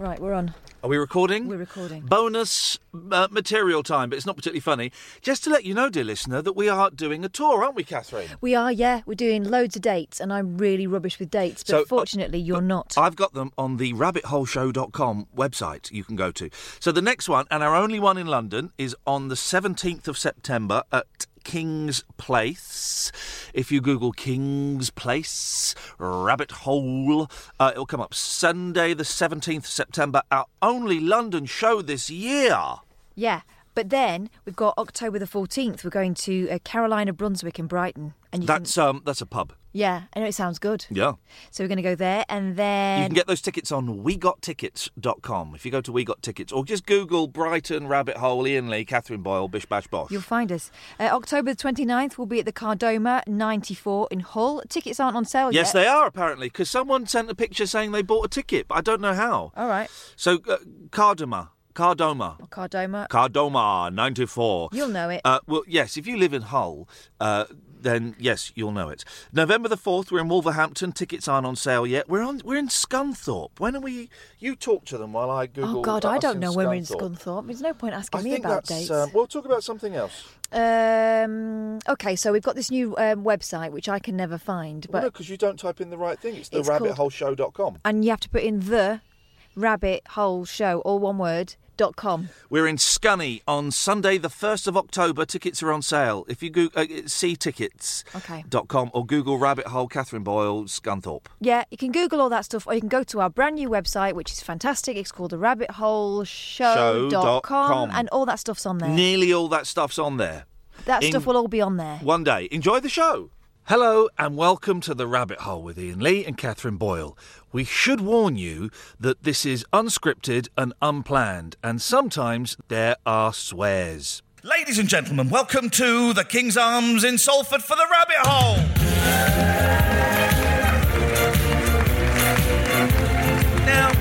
Right, we're on. Are we recording? We're recording. Bonus uh, material time, but it's not particularly funny. Just to let you know, dear listener, that we are doing a tour, aren't we, Catherine? We are, yeah. We're doing loads of dates, and I'm really rubbish with dates, but So, uh, fortunately, you're not. I've got them on the rabbitholeshow.com website you can go to. So the next one, and our only one in London, is on the 17th of September at King's Place. If you Google King's Place, Rabbit Hole, uh, it'll come up. Sunday, the 17th of September, our only London show this year. yeah, but then we've got October the 14th. We're going to uh, Carolina, Brunswick, in Brighton. And you That's um, that's a pub. yeah, I know it sounds good. Yeah. So we're going to go there, and then You can get those tickets on wegottickets.com. If you go to We Got Tickets, or just Google Brighton, Rabbit Hole, Ian Lee, Catherine Boyle, Bish Bash Bosh. you'll find us. Uh, October the 29th, we'll be at the Kardomah 94 in Hull. Tickets aren't on sale Yes, yet. Yes, they are apparently, because someone sent a picture saying they bought a ticket, but I don't know how. All right. So, uh, Kardomah, Kardomah, Kardomah. Kardomah, 94. You'll know it. Uh, well, yes, if you live in Hull, uh, then yes, you'll know it. November the fourth, we're in Wolverhampton. Tickets aren't on sale yet. We're on. We're in Scunthorpe. When are we? You talk to them while I Google. Oh God, I don't know when we're in Scunthorpe. There's no point asking I me about dates. Um, we'll talk about something else. Um, okay, so we've got this new um, website which I can never find, Well, no, because you don't type in the right thing. It's the It's called- rabbitholeshow.com. and you have to put in the rabbit hole show, all one word, dot com. We're in Scunny on Sunday, the 1st of October. Tickets are on sale. If you Google uh, see tickets Okay. dot com or Google Rabbit Hole Catherine Boyle Scunthorpe. Yeah, you can Google all that stuff, or you can go to our brand new website, which is fantastic. It's called the rabbit hole Show dot com. and all that stuff's on there. Nearly all that stuff's on there. that in- stuff will all be on there. One day. Enjoy the show. Hello and welcome to The Rabbit Hole with Ian Lee and Catherine Boyle. We should warn you that this is unscripted and unplanned, and sometimes there are swears. Ladies and gentlemen, welcome to the King's Arms in Salford for The Rabbit Hole. Now,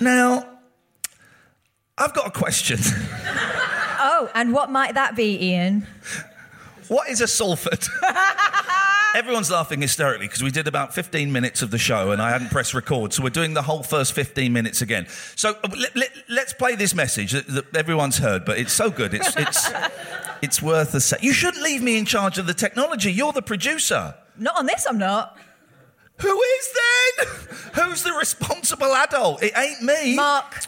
now, I've got a question. Oh, and what might that be, Ian? What is a Salford? Everyone's laughing hysterically because we did about 15 minutes of the show and I hadn't pressed record. So we're doing the whole first 15 minutes again. So uh, let, us play this message that, that everyone's heard, but it's so good. It's, it's, it's worth a set. You shouldn't leave me in charge of the technology. You're the producer. Not on this, I'm not. Who is then? Who's the responsible adult? It ain't me. Mark.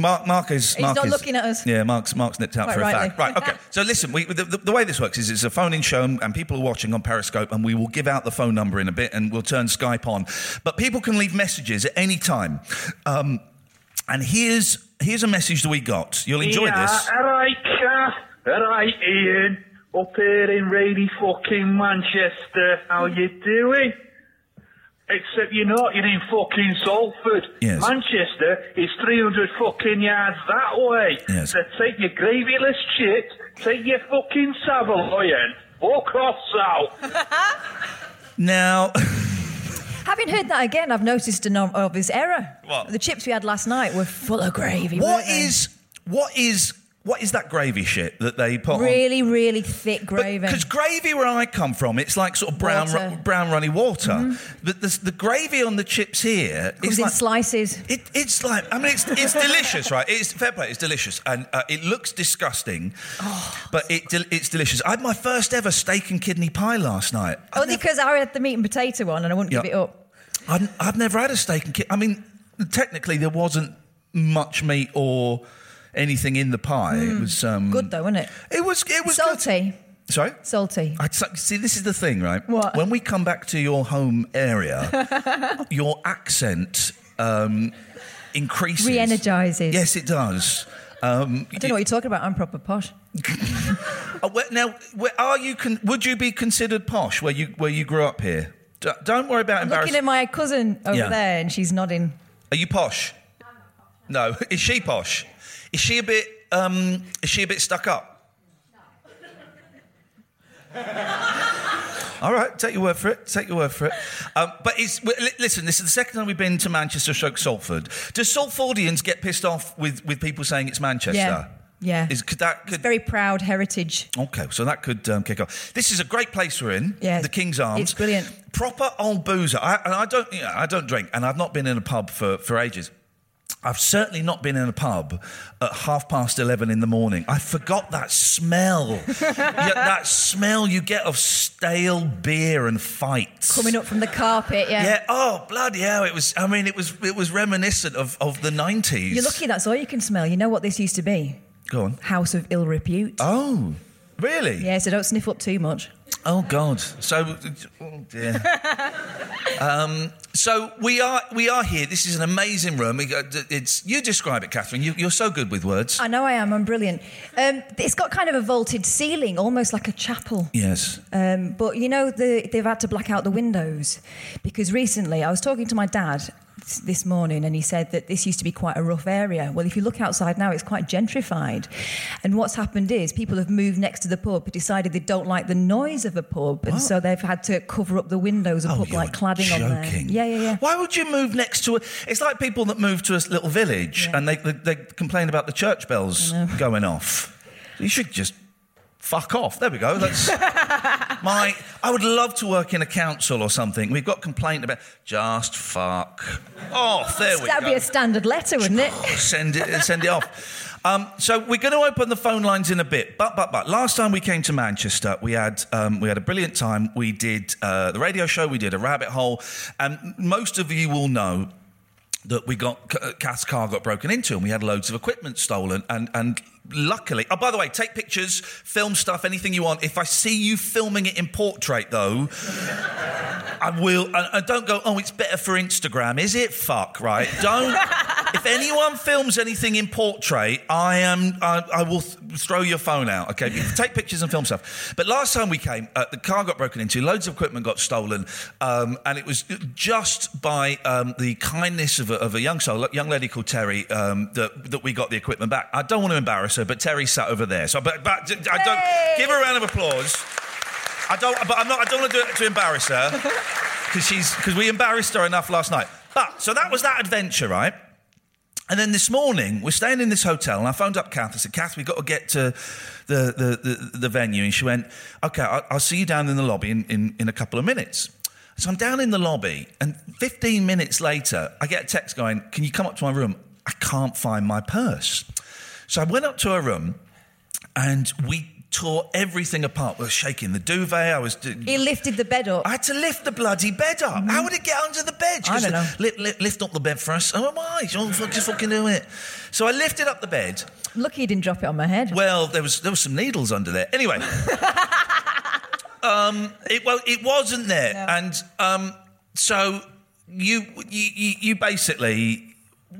Mark, Mark is. He's Mark not is- looking at us. Yeah, Mark's Mark's nipped out Quite for a fact. Right. Okay. So listen, we, the, the, the way this works is it's a phone-in show, and people are watching on Periscope, and we will give out the phone number in a bit, and we'll turn Skype on. But people can leave messages at any time. Um, and here's here's a message that we got. You'll enjoy yeah, this. All right, Kath. All right, Ian. Up here in rainy fucking Manchester. How you doing? Except you're not. You're in fucking Salford. Yes. Manchester is 300 fucking yards that way. Yes. So take your gravyless shit, take your fucking saveloy, walk off south. Now, Having heard that again, I've noticed an ob- obvious error. What? The chips we had last night were full of gravy. what weren't they? is what is what is that gravy shit that they put on? Really, really thick gravy. Because gravy, where I come from, it's like sort of brown, Mm-hmm. ru- brown runny water. But the, the gravy on the chips here Comes like slices. it, it's like I mean, it's it's delicious, right? It's fair play. It's delicious, and uh, it looks disgusting, Oh. but it it's delicious. I had my first ever steak and kidney pie last night. Only never- because I had the meat and potato one and I wouldn't give it up. I'd, I've never had a steak and kidney. I mean, technically, there wasn't much meat or anything in the pie. It was um, Mm. Good though, wasn't it? It was. It was good. Salty. Sorry. Salty. I'd see, this is the thing, right? What? When we come back to your home area, your accent um, increases. Re-energises. Yes, it does. Um, I don't know what you're talking about. I'm proper posh. uh, now, are you? Con- would you be considered posh where you where you grew up here? D- don't worry about I'm looking at my cousin over Yeah. there and she's nodding. Are you posh? No. Is she posh? Is she a bit? Um, is she a bit stuck up? All right, take your word for it. Take your word for it. Um, but it's listen. This is the second time we've been to Manchester, stroke Salford. Do Salfordians get pissed off with, with people saying it's Manchester? Yeah. Yeah. Is could that could Very proud heritage. Okay, so that could um, kick off. This is a great place we're in. Yeah, the King's Arms. it's brilliant. Proper old boozer. I, and I don't, you know, I don't drink, and I've not been in a pub for, for ages. I've certainly not been in a pub at half past eleven in the morning. I forgot that smell. yeah, that smell you get of stale beer and fights Coming up from the carpet, yeah. Yeah. Oh bloody hell! It was. I mean, it was. It was reminiscent of, of the nineties. You're lucky that's all you can smell. You know what this used to be? Go on. House of ill repute. Oh, really? Yeah, so don't sniff up too much. Oh God! So, oh dear. um, so we are we are here. This is an amazing room. We got- It's you describe it, Catherine. You, you're so good with words. I know I am. I'm brilliant. Um, it's got kind of a vaulted ceiling, almost like a chapel. yes. Um, but you know, the, they've had to black out the windows because recently I was talking to my dad this morning and he said that this used to be quite a rough area. Well, if you look outside now, it's quite gentrified. And what's happened is people have moved next to the pub, decided they don't like the noise of a pub, and What? so they've had to cover up the windows and Oh, put like cladding on there. joking. Yeah, yeah, yeah. Why would you move next to a? It's like people that move to a little village Yeah. and they, they they complain about the church bells going off. You should just fuck off. There we go. That's my. I would love to work in a council or something. We've got complaint about just fuck off. There we go. That'd be a standard letter, wouldn't it? send it send it off. Um, so we're going to open the phone lines in a bit, but but but last time we came to Manchester, we had um, we had a brilliant time. We did uh, the radio show, we did a rabbit hole, and most of you will know that we got uh, Kath's car got broken into, and we had loads of equipment stolen, and and. Luckily, oh, by the way, take pictures, film stuff, anything you want. If I see you filming it in portrait, though, I will. And don't go. Oh, it's better for Instagram, is it? Fuck, right? Don't. If anyone films anything in portrait, I am. I, I will th- throw your phone out. Okay, take pictures and film stuff. But last time we came, uh, the car got broken into, loads of equipment got stolen, um, and it was just by um, the kindness of a, of a young soul, a young lady called Terry, um, that that we got the equipment back. I don't want to embarrass her, but Terry sat over there. So, but, but I don't Hey! give her a round of applause. I don't, but I'm not. I don't want to do it to embarrass her because she's because we embarrassed her enough last night. But so that was that adventure, right? And then this morning, we're staying in this hotel, and I phoned up Kath. I said, Kath, we've got to get to the, the, the, the venue. And she went, OK, I'll, I'll see you down in the lobby in, in, in a couple of minutes. So I'm down in the lobby, and 15 minutes later, I get a text going, Can you come up to my room? I can't find my purse. So I went up to her room, and we tore everything apart. We were shaking the duvet. I was. He lifted the bed up. I had to lift the bloody bed up. How would it get under the bed? She I don't know. Lift, lift, lift up the bed first. Oh, why? Don't just fucking do it. So I lifted up the bed. Lucky he didn't drop it on my head. Well, there was there was some needles under there. Anyway, um, it well it wasn't there, No. and um, so you you you basically.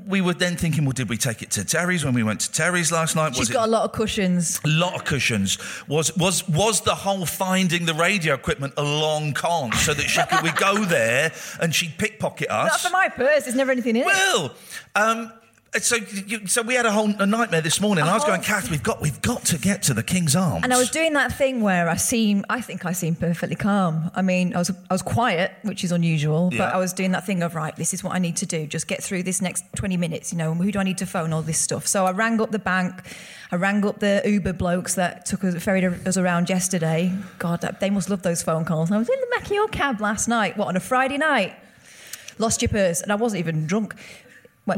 We were then thinking, well, did we take it to Terry's when we went to Terry's last night? She's was got it a lot of cushions. a lot of cushions. Was was was the whole finding the radio equipment a long con so that she could we go there and she'd pickpocket us? Not for my purse. There's never anything in it. Well, um, so, you, so we had a whole a nightmare this morning. I was going, Kath, we've got we've got to get to the King's Arms. And I was doing that thing where I seem, I think I seem perfectly calm. I mean, I was, I was quiet, which is unusual, Yeah. but I was doing that thing of, right, this is what I need to do. Just get through this next 20 minutes, you know, and who do I need to phone, all this stuff. So I rang up the bank. I rang up the Uber blokes that took us, ferried us around yesterday. God, they must love those phone calls. I was in the back of your cab last night. What, on a Friday night? Lost your purse. And I wasn't even drunk.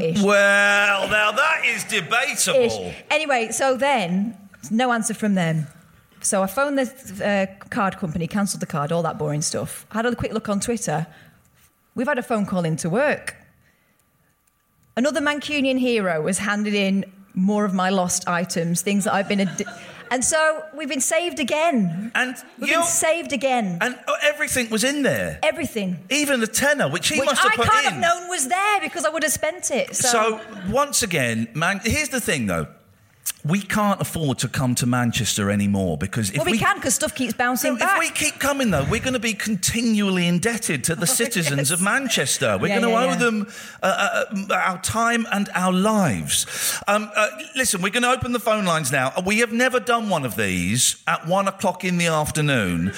Well, ish. well, now that is debatable. Ish. Anyway, so then no answer from them. So I phoned the uh, card company, cancelled the card, all that boring stuff. I had a quick look on Twitter. We've had a phone call into work. Another Mancunian hero has handed in more of my lost items, things that I've been. Ad- and so we've been saved again. And We've been saved again. and oh, everything was in there, Everything. even the tenner, which he Which must have I put can't in. have known was there because I would have spent it. So, So once again, man, here's the thing though. We can't afford to come to Manchester anymore because if well, we, can because stuff keeps bouncing No, back. if we keep coming though, we're going to be continually indebted to the citizens of Manchester. We're Yeah, going to yeah, owe yeah. them uh, uh, our time and our lives. Um, uh, listen, we're going to open the phone lines now. We have never done one of these at one o'clock in the afternoon.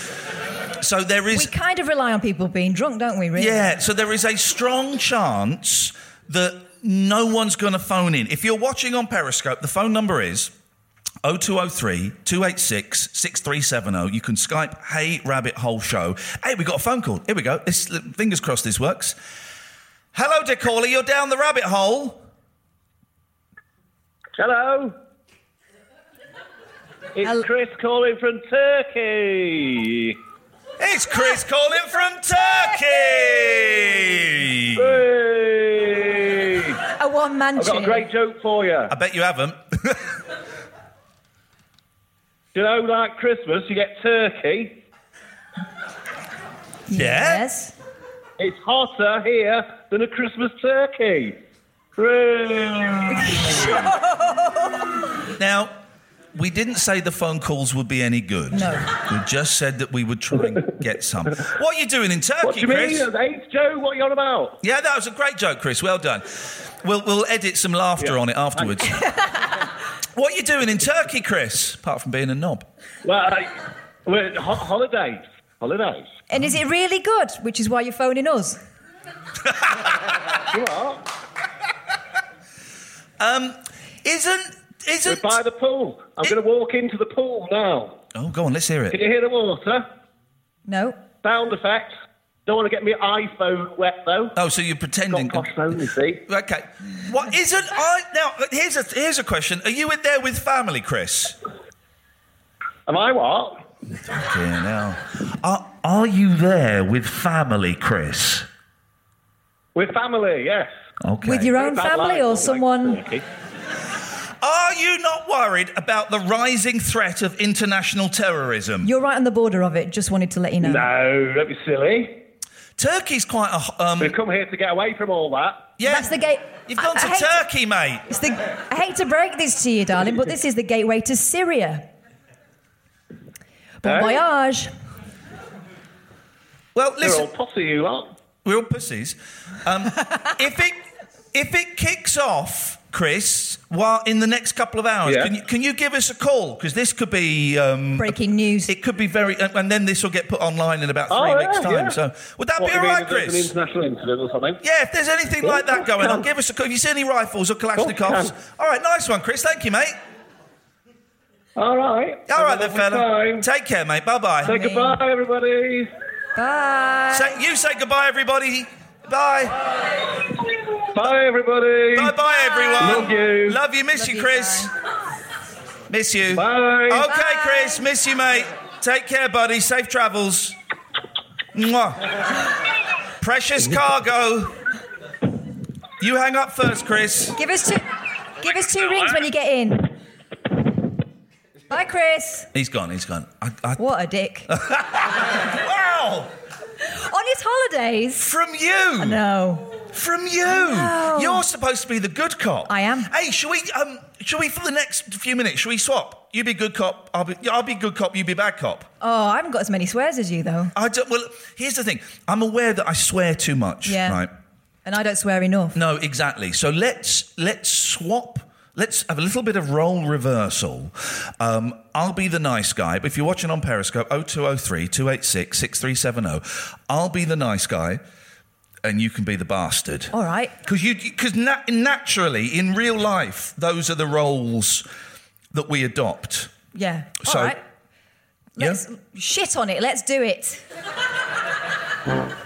So there is we kind of rely on people being drunk, don't we? Really? yeah, so there is a strong chance that no one's going to phone in. If you're watching on Periscope, the phone number is 0203 286 6370. You can Skype Hey Rabbit Hole Show. Hey, we got a phone call. Here we go. This, fingers crossed this works. Hello, dear caller. You're down the rabbit hole. Hello. It's Hel- Chris calling from Turkey. It's Chris calling from Turkey. Hey! A I've got a great joke for you. I bet you haven't. You know, like Christmas, you get turkey. Yeah? Yes. It's hotter here than a Christmas turkey. Hooray! Now, we didn't say the phone calls would be any good. No. We just said that we would try and get some. What are you doing in Turkey, What do you Chris? mean? Hey, Joe, what are you on about? Yeah, that was a great joke, Chris. Well done. We'll, we'll edit some laughter Yeah. on it afterwards. what are you doing in Turkey, Chris? Apart from being a knob. Well, I, we're ho- holidays. Holidays. And is it really good? Which is why you're phoning us. You are? Um, isn't We're isn't? by the pool. I'm going to walk into the pool now. Oh, go on. Let's hear it. Can you hear the water? No. Sound effect. Don't want to get my iPhone wet though. Oh, so you're pretending. Got posh phone, you see. Okay. What isn't I now? Here's a here's a question. Are you in there with family, Chris? Am I what? Okay, now. Are are you there with family, Chris? With family, yes. Okay. With your own family or someone. turkey. Are you not worried about the rising threat of international terrorism? You're right on the border of it. Just wanted to let you know. No, don't be silly. Turkey's quite a um. We've come here to get away from all that. Yeah, That's the gate. You've gone I- to I hate- Turkey, mate. It's the, I hate to break this to you, darling, but this is the gateway to Syria. Bon voyage. Well, They're all posse, you lot. we're all pussies. Um, if it if it kicks off, Chris, while in the next couple of hours, Yeah. can you can you give us a call because this could be um, Breaking news. It could be very, and and then this will get put online in about three Oh, weeks' yeah, time. yeah. So would that What, be you all mean right, if there's Chris? An international incident or something. Yeah, if there's anything Yeah, like that going on, give us a call. If you see any rifles or course Kalashnikovs. can. All right, nice one, Chris. Thank you, mate. All right. All right, Have then, a lovely fella. time. Take care, mate. Bye bye. Say goodbye, everybody. Bye. Say, you say goodbye, everybody. Bye. Bye, everybody. Bye bye, everyone. Love you. Love you. Miss you, you, Chris. Miss you. Bye. Okay, Chris. Miss you, mate. Take care, buddy. Safe travels. Mwah. Precious cargo. You hang up first, Chris. Give us two. Give us two rings when you get in. Bye, Chris. He's gone. He's gone. I, I, What a dick. wow. On his holidays. From you. No. From you. You're supposed to be the good cop. I am. Hey, shall we? Um, shall we for the next few minutes? Shall we swap? You be good cop. I'll be. I'll be good cop. You be bad cop. Oh, I haven't got as many swears as you, though. I don't, well, here's the thing. I'm aware that I swear too much. Yeah. Right. And I don't swear enough. No, exactly. So let's let's swap. Let's have a little bit of role reversal. Um, I'll be the nice guy. But if you're watching on Periscope, 0203 286 6370, I'll be the nice guy and you can be the bastard. All right. Because you, because na- naturally, in real life, those are the roles that we adopt. Yeah. So- All right. Let's shit on it. Let's do it.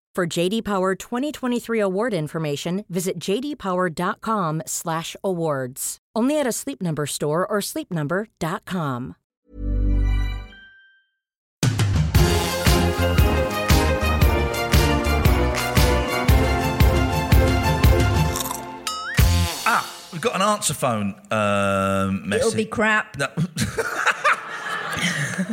For JD Power 2023 award information, visit jdpower.com/awards. Only at a Sleep Number store or sleepnumber.com. Ah, we've got an answer phone um, message. It'll be crap. No.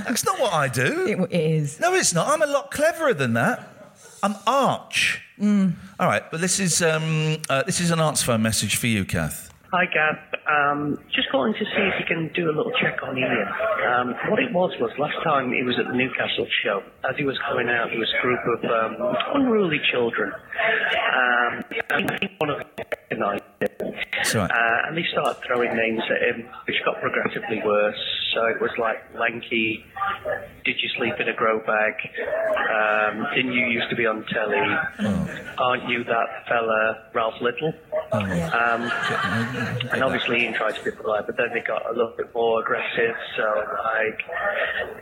That's not what I do. It, it is. No, it's not. I'm a lot cleverer than that. I'm arch. Mm. All right, but this is um, uh, this is an answer phone message for you, Kath. Hi, Gab. Um, just calling to see if you can do a little check on Ian. Um, what it was was last time he was at the Newcastle show. As he was coming out, there was a group of um, unruly children. Um, and one of them recognized him. Right. Uh, and they started throwing names at him, which got progressively worse. So it was like Lanky, Did You Sleep in a Grow Bag? Um, didn't you used to be on telly? Aren't you that fella, Ralph Little? Um, and obviously Ian tried to be polite, but then they got a little bit more aggressive. So like,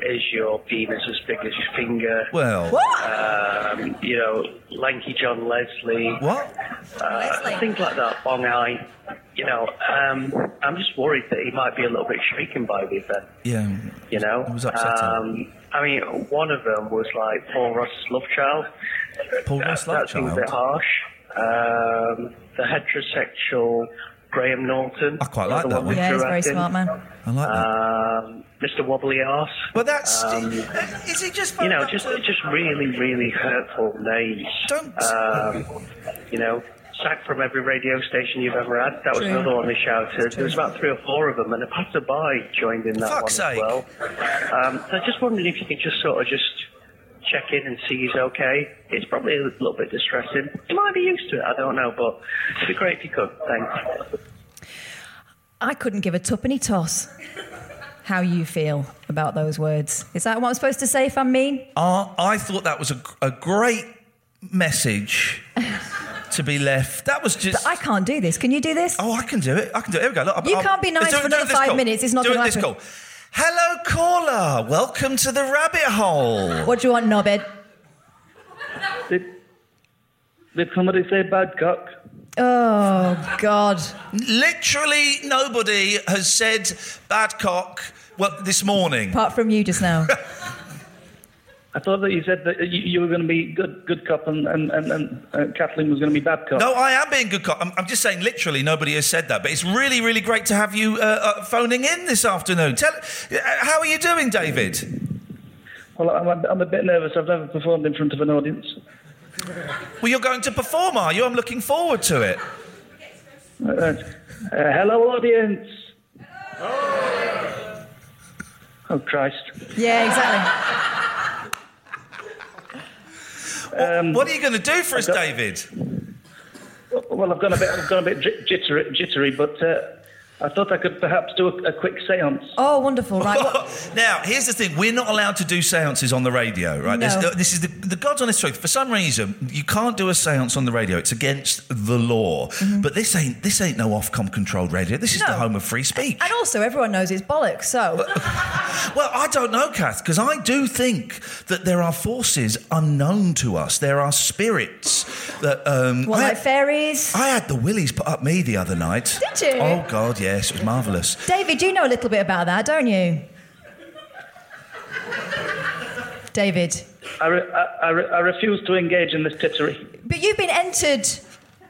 is your penis as big as your finger? Well, Um, you know, lanky John Leslie. What? Uh, things like that. Bong eye. You know, um, I'm just worried that he might be a little bit shaken by the event. yeah. You know, It was upsetting. um, I mean, one of them was like Paul Ross's love child. Paul Ross that, love that seems a bit harsh. Um, the heterosexual Graham Norton. I quite like that one. with Yeah, he's a very smart man. I like that. Um, Mr. Wobbly Arse. But that's um, is he just you know, just to- just really, really hurtful names. Don't- Um, you know, sacked from every radio station you've ever had. That was True. another one they shouted. There was about three or four of them, and a passerby joined in that Fuck's one sake. as well. Um, so I just wondered if you could just sort of just check in and see he's okay. It's probably a little bit distressing. He might be used to it. I don't know, but it'd be great if you could. Thanks. I couldn't give a tuppenny toss. How you feel about those words? Is that what I'm supposed to say if I'm mean? Uh, I thought that was a, a great message to be left. That was just. I can't do this. Can you do this? Oh, I can do it. I can do it. Here we go. Look, You I'll- can't be nice do for another five call. minutes. It's not do gonna it this call. Hello, caller. Welcome to the rabbit hole. What do you want, Nobbed? Did, did somebody say bad cock? Oh, God. Literally nobody has said bad cock. Well, this morning. Apart from you just now. I thought that you said that you, you were going to be good good cop and, and, and, and uh, Kathleen was going to be bad cop. No, I am being good cop. I'm, I'm just saying, literally, nobody has said that. But it's really, really great to have you uh, uh, phoning in this afternoon. Tell, uh, how are you doing, David? Well, I'm a, I'm a bit nervous. I've never performed in front of an audience. Well, you're going to perform, are you? I'm looking forward to it. Uh, uh, hello, audience. Oh, Christ. Yeah, exactly. Um, what are you going to do for us, David? Well, I've gone a bit, I've gone a bit jittery, jittery but uh, I thought I could perhaps do a, a quick séance. Oh, wonderful. Right. What, now, here's the thing: we're not allowed to do seances on the radio, right? No. This, this is the, the God's honest truth. For some reason, you can't do a seance on the radio; it's against the law. But this ain't this ain't no Ofcom controlled radio. This is the Mm-hmm. Home of free speech. and also, everyone knows it's bollocks. So, Well, I don't know, Kath, because I do think that there are forces unknown to us. There are spirits that. Um, what, I, like fairies? I had the willies put up me the other night. Did you? Oh God, yes, it was marvellous. David, you know a little bit about that, don't you? David. I, re- I, I, re- I refuse to engage in this tittery. But you've been entered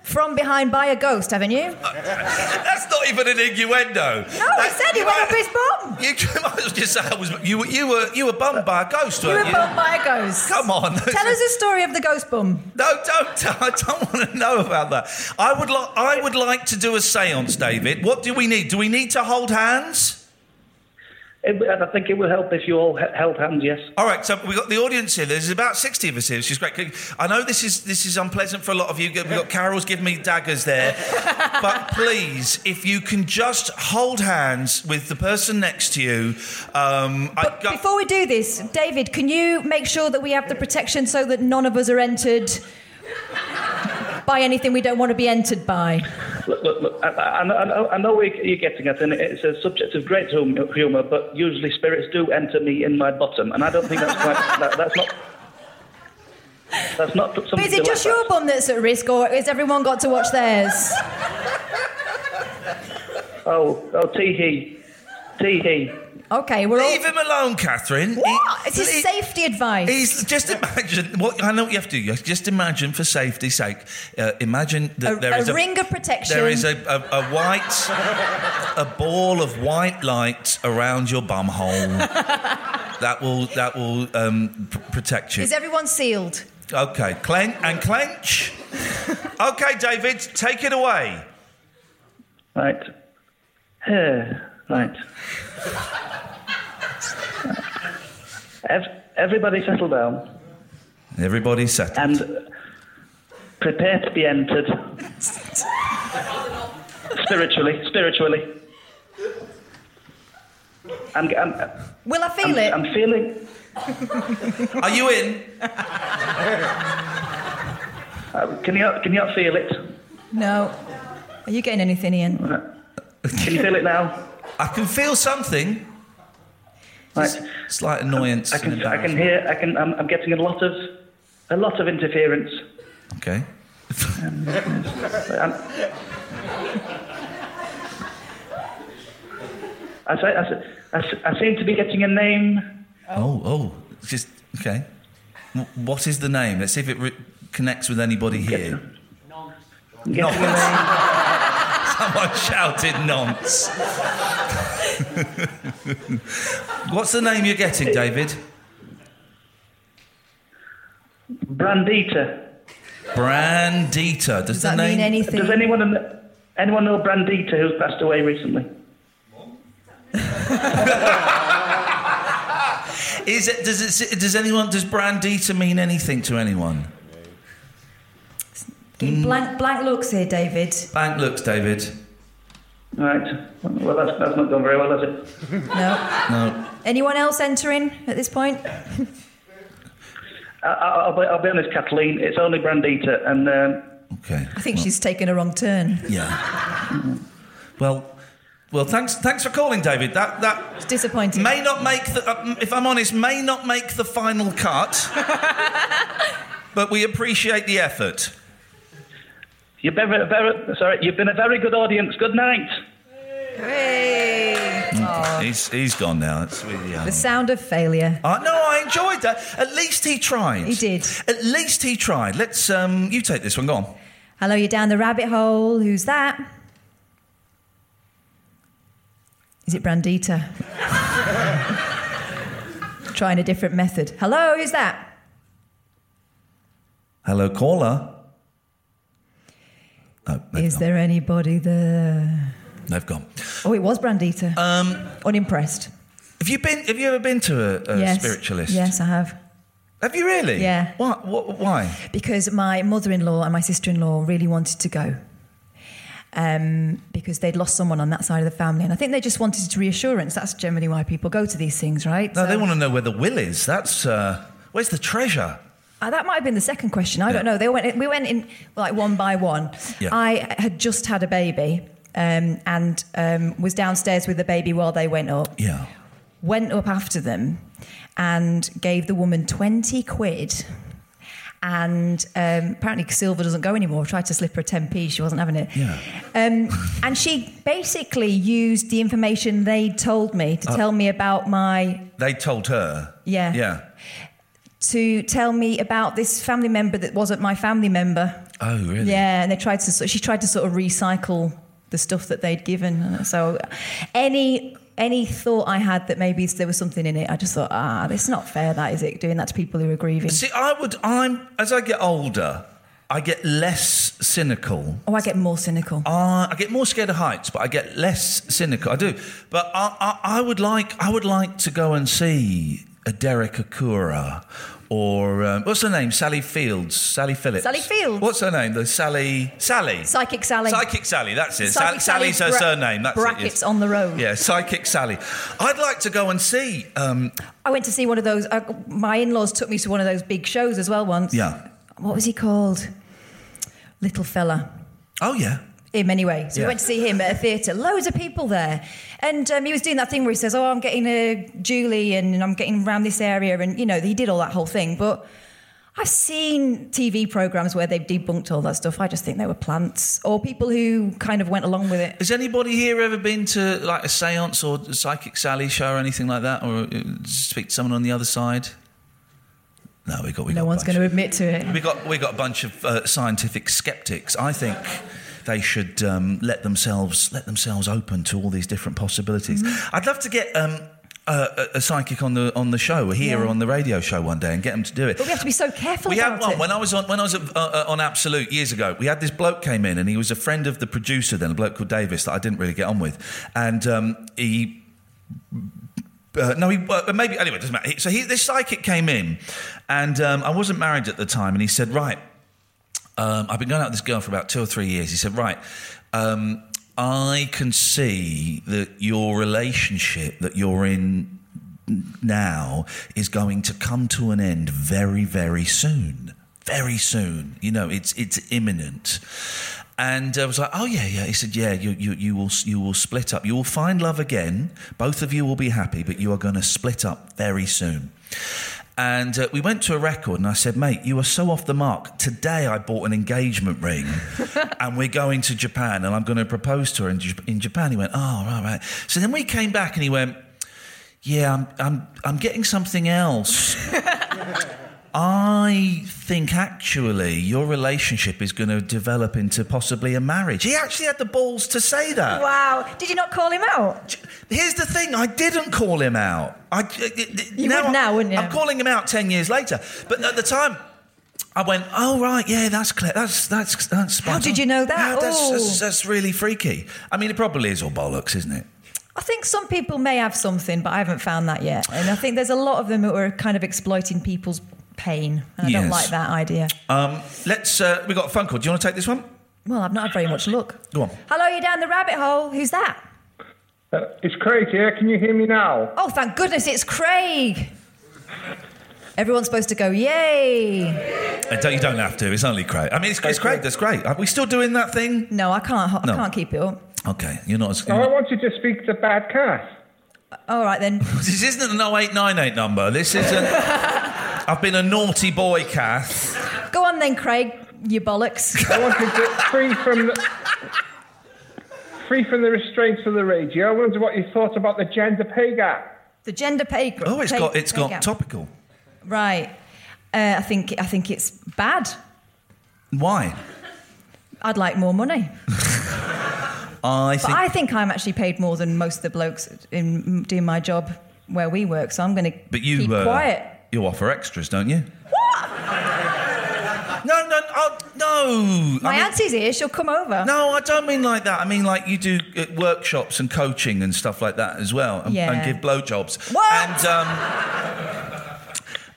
from behind by a ghost, haven't you? Uh, that's not even an innuendo. No, he said he went up his bum. You I was just saying, I was, you, were- you were you were bummed by a ghost, You were weren't you? bumped by a ghost. Come on. Tell us a story of the ghost bum. No, don't. I don't want to know about that. I would like. I would like to do a séance, David. What do we need? Do we need to hold hands? It, and I think it will help if you all he- held hands, yes. All right, so we've got the audience here. There's about 60 of us here, which is great. I know this is this is unpleasant for a lot of you. We've got Carol's giving me daggers there. but please, if you can just hold hands with the person next to you. Um, I But got- before we do this, David, can you make sure that we have the protection so that none of us are entered by anything we don't want to be entered by? Look, look, look. I, I, I know, where you're getting at, and it's a subject of great humour, but usually spirits do enter me in my bottom, and I don't think that's quite. That, that's not. That's not something But is it just laugh your bum that's at risk, or has everyone got to watch theirs? Oh, oh, tee hee. Tee hee. Okay, we're all. Leave him alone, Catherine. What? It's his he- safety advice. He's just imagine what I know what you have to do. You have to just imagine, for safety's sake, uh, imagine that A- there a is ring of protection. There is a, a, a white, a ball of white light around your bum hole. that will that will um, pr- protect you. Is everyone sealed? okay, clench and clench. okay, David, take it away. Right. Yeah, right. Ev- everybody settle down Everybody settled. and prepare to be entered. spiritually, spiritually. I'm, I'm, Will I feel I'm, it? I'm feeling. Are you in? Uh, can you can you not feel it? No. Are you getting anything, Ian? Can you feel it now? I can feel something. Right. Slight annoyance. I can and I can hear I can I'm, I'm getting a lot of a lot of interference. Okay. Um, I, I, I, I seem to be getting a name. Oh, oh, just okay. What is the name? Let's see if it re- connects with anybody here. I'm getting a name. Someone shouted nonce. What's the name you're getting, David? Brandita. Brandita. Does, Does the that name mean anything? Does anyone anyone know Brandita who's passed away recently? is it? Does it? Does anyone? Does Brandita mean anything to anyone? Getting blank, blank looks here, David. Blank looks, David. Right. Well, that's, that's not gone very well, has it? No. No. Anyone else entering at this point? I, I- I'll, be, I'll be honest, Kathleen. It's only Brandita, and um, Okay. I think she's taken a wrong turn. Yeah. Well, well, thanks. Thanks for calling, David. That that It's disappointing. may not make the. Uh, if I'm honest, may not make the final cut. but we appreciate the effort. You've been a very sorry. You've been a very good audience. Good night. Hey. Aw. He's he's gone now. It's really. Um, The sound of failure. Uh, no, I enjoyed that. At least he tried. He did. At least he tried. Let's. Um, you take this one. Go on. Hello, you're down the rabbit hole. Who's that? Is it Brandita? Trying a different method. Hello, who's that? Hello, caller. No, Is gone. there anybody there? They've gone. Oh, it was Brandita. Um, Unimpressed. have you been? Have you ever been to a, a yes. spiritualist? Yes, I have. Have you really? Yeah. What? what why? Because my mother-in-law and my sister-in-law really wanted to go. Um, because they'd lost someone on that side of the family, and I think they just wanted reassurance. That's generally why people go to these things, right? No, So- they want to know where the will is. That's uh, where's the treasure? Uh, that might have been the second question. I don't know. They went. We went in like one by one. Yeah. I had just had a baby um, and um, was downstairs with the baby while they went up. Yeah. Went up after them and gave the woman twenty quid. And um, apparently silver doesn't go anymore. Tried to slip her a 10p. She wasn't having it. Yeah. Um, and she basically used the information they told me to Uh. tell me about my They told her. Yeah. Yeah. To tell me about this family member that wasn't my family member. Oh, really? Yeah, and they tried to. She tried to sort of recycle the stuff that they'd given. So, any any thought I had that maybe there was something in it, I just thought, ah, it's not fair. That is it, doing that to people who are grieving. See, I would. I'm as I get older, I get less cynical. Oh, I get more cynical. Uh, I get more scared of heights, but I get less cynical. I do, but I, I, I would like. I would like to go and see a Derek Acorah. Or um, what's her name? Sally Fields, Sally Phillips. Sally Fields? What's her name? The Sally, Sally, Psychic Sally. Psychic Sally. That's it. Psychic Sal- Sally's her bra- surname. That's brackets it. on the road. Yeah, Psychic Sally. I'd like to go and see. Um, I went to see one of those. Uh, my in-laws took me to one of those big shows as well once. yeah. What was he called? Little fella. Oh yeah. Him anyway. So Yeah. we went to see him at a theatre. Loads of people there, and um, he was doing that thing where he says, "Oh, I'm getting a Julie, and I'm getting around this area," and you know, he did all that whole thing. But I've seen TV programs where they've debunked all that stuff. I just think they were plants or people who kind of went along with it. Has anybody here ever been to like a séance or a Psychic Sally show or anything like that, or uh, speak to someone on the other side? No, we got we. No a one's going to admit to it. We got we got a bunch of uh, scientific skeptics. I think they should um, let themselves let themselves open to all these different possibilities. Mm-hmm. I'd love to get um, a, a- psychic on the on the show here Yeah. or on the radio show one day and get them to do it. But we have to be so careful We had one it. when I was on when I was uh, uh, on Absolute years ago. We had this bloke came in and he was a friend of the producer then, a bloke called Davis that I didn't really get on with, and um, he. Uh, no, he uh, maybe anyway. It doesn't matter. So he, this psychic came in, and um, I wasn't married at the time, and he said, "Right, um, I've been going out with this girl for about two or three years." He said, "Right, um, I can see that your relationship that you're in now is going to come to an end very, very soon. Very soon. You know, it's it's imminent." And I was like, "Oh yeah, yeah." He said, "Yeah, you, you you will you will split up. You will find love again. Both of you will be happy, but you are going to split up very soon." And uh, we went to a record, and I said, "Mate, you are so off the mark. Today, I bought an engagement ring, and we're going to Japan, and I'm going to propose to her in, in Japan." He went, "Oh, right, right." So then we came back, and he went, "Yeah, I'm I'm I'm getting something else." I think actually your relationship is going to develop into possibly a marriage. He actually had the balls to say that. Wow. Did you not call him out? Here's the thing: I didn't call him out. I, You would I'm- now, wouldn't you? I'm calling him out ten years later, but at the time. I went, oh right, yeah, that's clear. That's that's that's. How did you know that? That's, that's, that's really freaky. I mean, it probably is all bollocks, isn't it? I think some people may have something, but I haven't found that yet. And I think there's a lot of them who are kind of exploiting people's pain. And I don't like that idea. Um, let's. Uh, we got a phone call. Do you want to take this one? Well, I've not had very much luck. Go on. Hello, you're down the rabbit hole. Who's that? Uh, it's Craig here. Can you hear me now? Oh, thank goodness, it's Craig. Everyone's supposed to go, yay. Uh, don't- you don't have to. It's only Craig. I mean, it's, it's Craig. That's great. Are we still doing that thing? No, I can't. I No. can't keep it up. Okay, you're not. As, No, I wanted to speak to Bad Cat. All right then. This isn't an 0898 number. This isn't. I've been a naughty boy, Kath. Go on then, Craig. You bollocks. I wanted to free from the, free from the restraints of the radio. I wonder what you thought about the gender pay gap. The gender pay. gr- Oh, it's pay- got it's pay got gap. topical. Right. Uh, I think I think it's bad. Why? I'd like more money. I But think. I think I'm actually paid more than most of the blokes in doing my job where we work. So I'm going to but you keep uh, quiet. You offer extras, don't you? What? No, no, oh, no. My I mean- auntie's here. She'll come over. No, I don't mean like that. I mean like you do uh, workshops and coaching and stuff like that as well, and, Yeah. and give blowjobs. What? And um,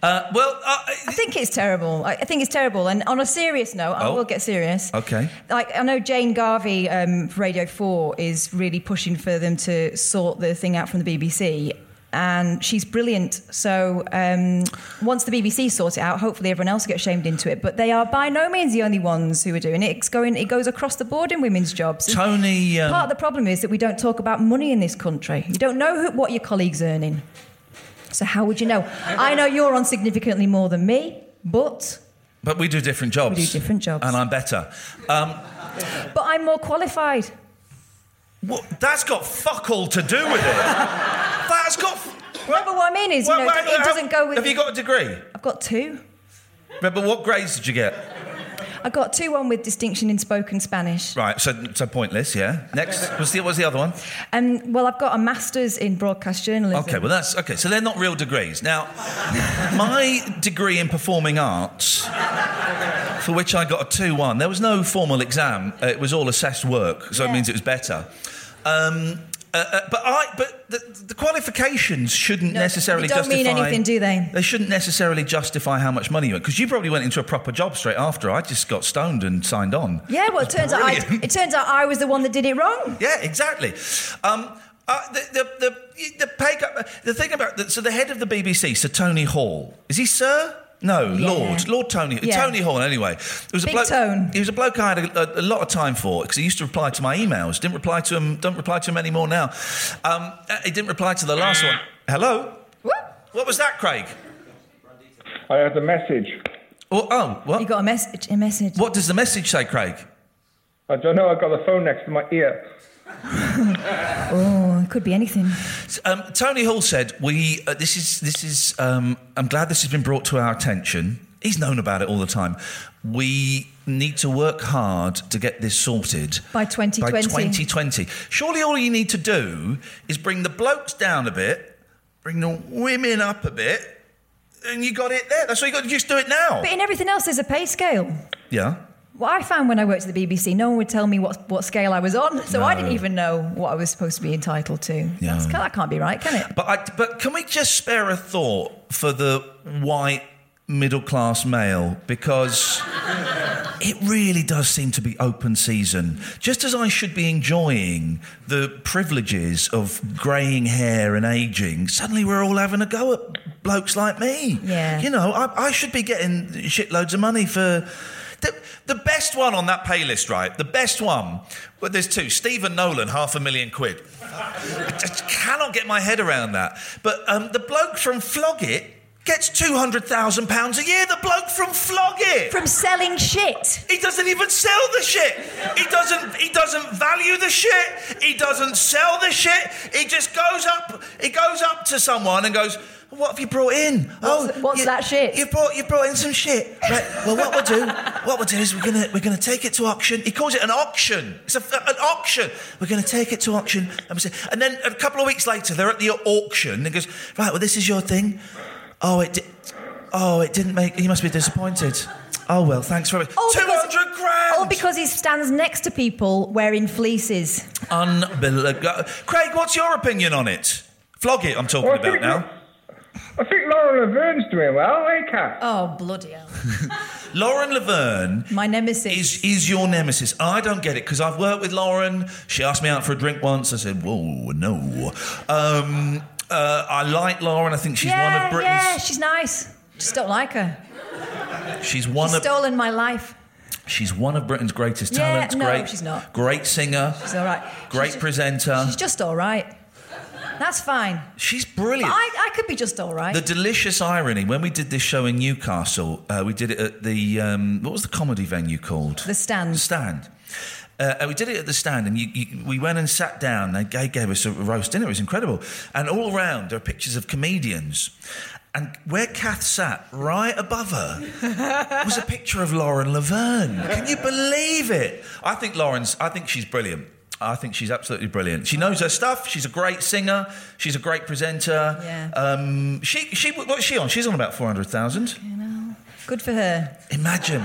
uh, well, uh, I think it's terrible. I I think it's terrible. And on a serious note, I Oh. will get serious. okay. Like I know Jane Garvey um, for Radio Four is really pushing for them to sort the thing out from the BBC, and she's brilliant. So um, once the BBC sort it out, hopefully everyone else will get shamed into it. But they are by no means the only ones who are doing it. It's going. It goes across the board in women's jobs. Tony. Um, Part of the problem is that we don't talk about money in this country. You don't know who, what your colleague's earning. So how would you know? I know you're on significantly more than me, but but we do different jobs. We do different jobs. and I'm better. Um, but I'm more qualified. what, that's got fuck all to do with it. that's got. But what I mean is, you Wait, know, wait, it doesn't go with. Have you got a degree? I've got two. But what grades did you get? I got two one with distinction in spoken Spanish. Right, so so pointless, yeah. Next, what's the what's the other one? And well, I've got a master's in broadcast journalism. Okay, well that's okay. So they're not real degrees. Now, my degree in performing arts, for which I got a two-one, there was no formal exam. Uh, It was all assessed work, so it Yeah. means it was better. Um, uh, uh, but I, but the, the qualifications shouldn't No, necessarily they don't justify. mean anything, do they? They shouldn't necessarily justify how much money you earn because you probably went into a proper job straight after. I just got stoned and signed on. Yeah, well, it turns out I, it turns out I was the one that did it wrong. Yeah, exactly. Um, uh, the, the, the, the pay the thing about the, so the head of the BBC, Sir Tony Hall, is he Sir? No, Yeah. Lord, Lord Tony, Yeah. Tony Horn. Anyway, it was Big a bloke. Tone. He was a bloke I had a, a, a lot of time for because he used to reply to my emails. Didn't reply to him. Don't reply to him anymore now. Um, uh, he didn't reply to the last one. Hello. What? What was that, Craig? I had a message. Oh, oh You got a message. A message. What does the message say, Craig? I don't know. I got the phone next to my ear. Oh, it could be anything. Um, Tony Hall said, "We uh, this is this is. Um, I'm glad this has been brought to our attention. He's known about it all the time. We need to work hard to get this sorted By 2020. By 2020. Surely all you need to do is bring the blokes down a bit, bring the women up a bit, and you got it there. That's all you got to just do it now. But in everything else, there's a pay scale. Yeah. What I found when I worked at the BBC, no one would tell me what, what scale I was on, so I didn't even know what I was supposed to be entitled to. Yeah. That's, that can't be right, can it? But I, but can we just spare a thought for the white middle class male because it really does seem to be open season. Just as I should be enjoying the privileges of greying hair and aging, suddenly we're all having a go at blokes like me. Yeah. You know, I, I should be getting shitloads of money for. The, the best one on that pay list, right? The best one. Well, there's two. Stephen Nolan, half a million quid. I just cannot get my head around that. But um, the bloke from Flog It gets two hundred thousand pounds a year. The bloke from Flog It. From selling shit. He doesn't even sell the shit. He doesn't. He doesn't value the shit. He doesn't sell the shit. He just goes up. He goes up to someone and goes. What have you brought in? What's- oh, what's that shit?" You brought you brought in some shit. Right. Well, what we'll do, what we'll do is we're gonna we're gonna take it to auction. He calls it an auction. It's a, an auction. We're gonna take it to auction, and, we say, and then a couple of weeks later, they're at the auction. And he goes, right. Well, this is your thing. Oh, it. Di- oh, it didn't make. He must be disappointed. Oh well, thanks very much. All Two because- grand. All because he stands next to people wearing fleeces. Unbelievable. Craig, what's your opinion on it? Flog it. I'm talking Well, about now. I think Lauren Laverne's doing well, eh, Kath? Oh, bloody hell. Lauren Laverne My nemesis. is is your nemesis. I don't get it because I've worked with Lauren. She asked me out for a drink once. I said, "Whoa, no." Um, uh, I like Lauren. I think she's yeah, one of Britain's. yeah, she's nice. Just don't like her. She's one She's of stolen my life. she's one of Britain's greatest Yeah, talents. no, great, she's not. Great singer. She's all right. Great She's, presenter. she's just all right. That's fine. She's brilliant. I, I could be just all right. The delicious irony when we did this show in Newcastle, uh, we did it at the um, what was the comedy venue called? The Stand. The stand. Uh, and we did it at the stand, and you, you, we went and sat down. They gave, us a roast dinner. It was incredible. And all around there are pictures of comedians. And where Kath sat, right above her, was a picture of Lauren Laverne. Can you believe it? I think Lauren's. I think she's brilliant. I think she's absolutely brilliant. She knows her stuff. She's a great singer. She's a great presenter. Yeah. Um, she, she, what's she on? She's on about four hundred thousand. Good for her. Imagine.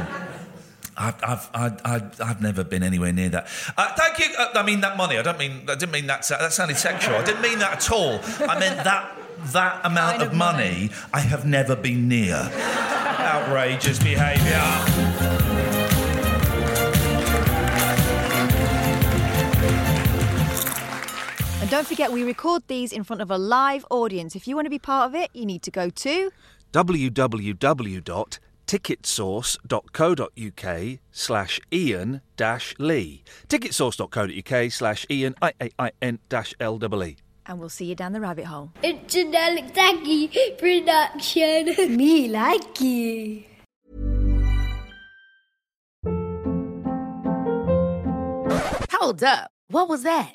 I've, I've, I've, I've, I've never been anywhere near that. Uh, thank you. Uh, I mean that money. I don't mean. I didn't mean that. That sounded sexual. I didn't mean that at all. I meant that that amount Kind of of money, I have never been near. Outrageous behaviour. And don't forget, we record these in front of a live audience. If you want to be part of it, you need to go to. www.ticketsource.co.uk slash Ian dash Lee. Ticketsource.co.uk slash Ian I A I N dash L double E. And we'll see you down the rabbit hole. It's an Alexaki production. Me like you. Hold up. What was that?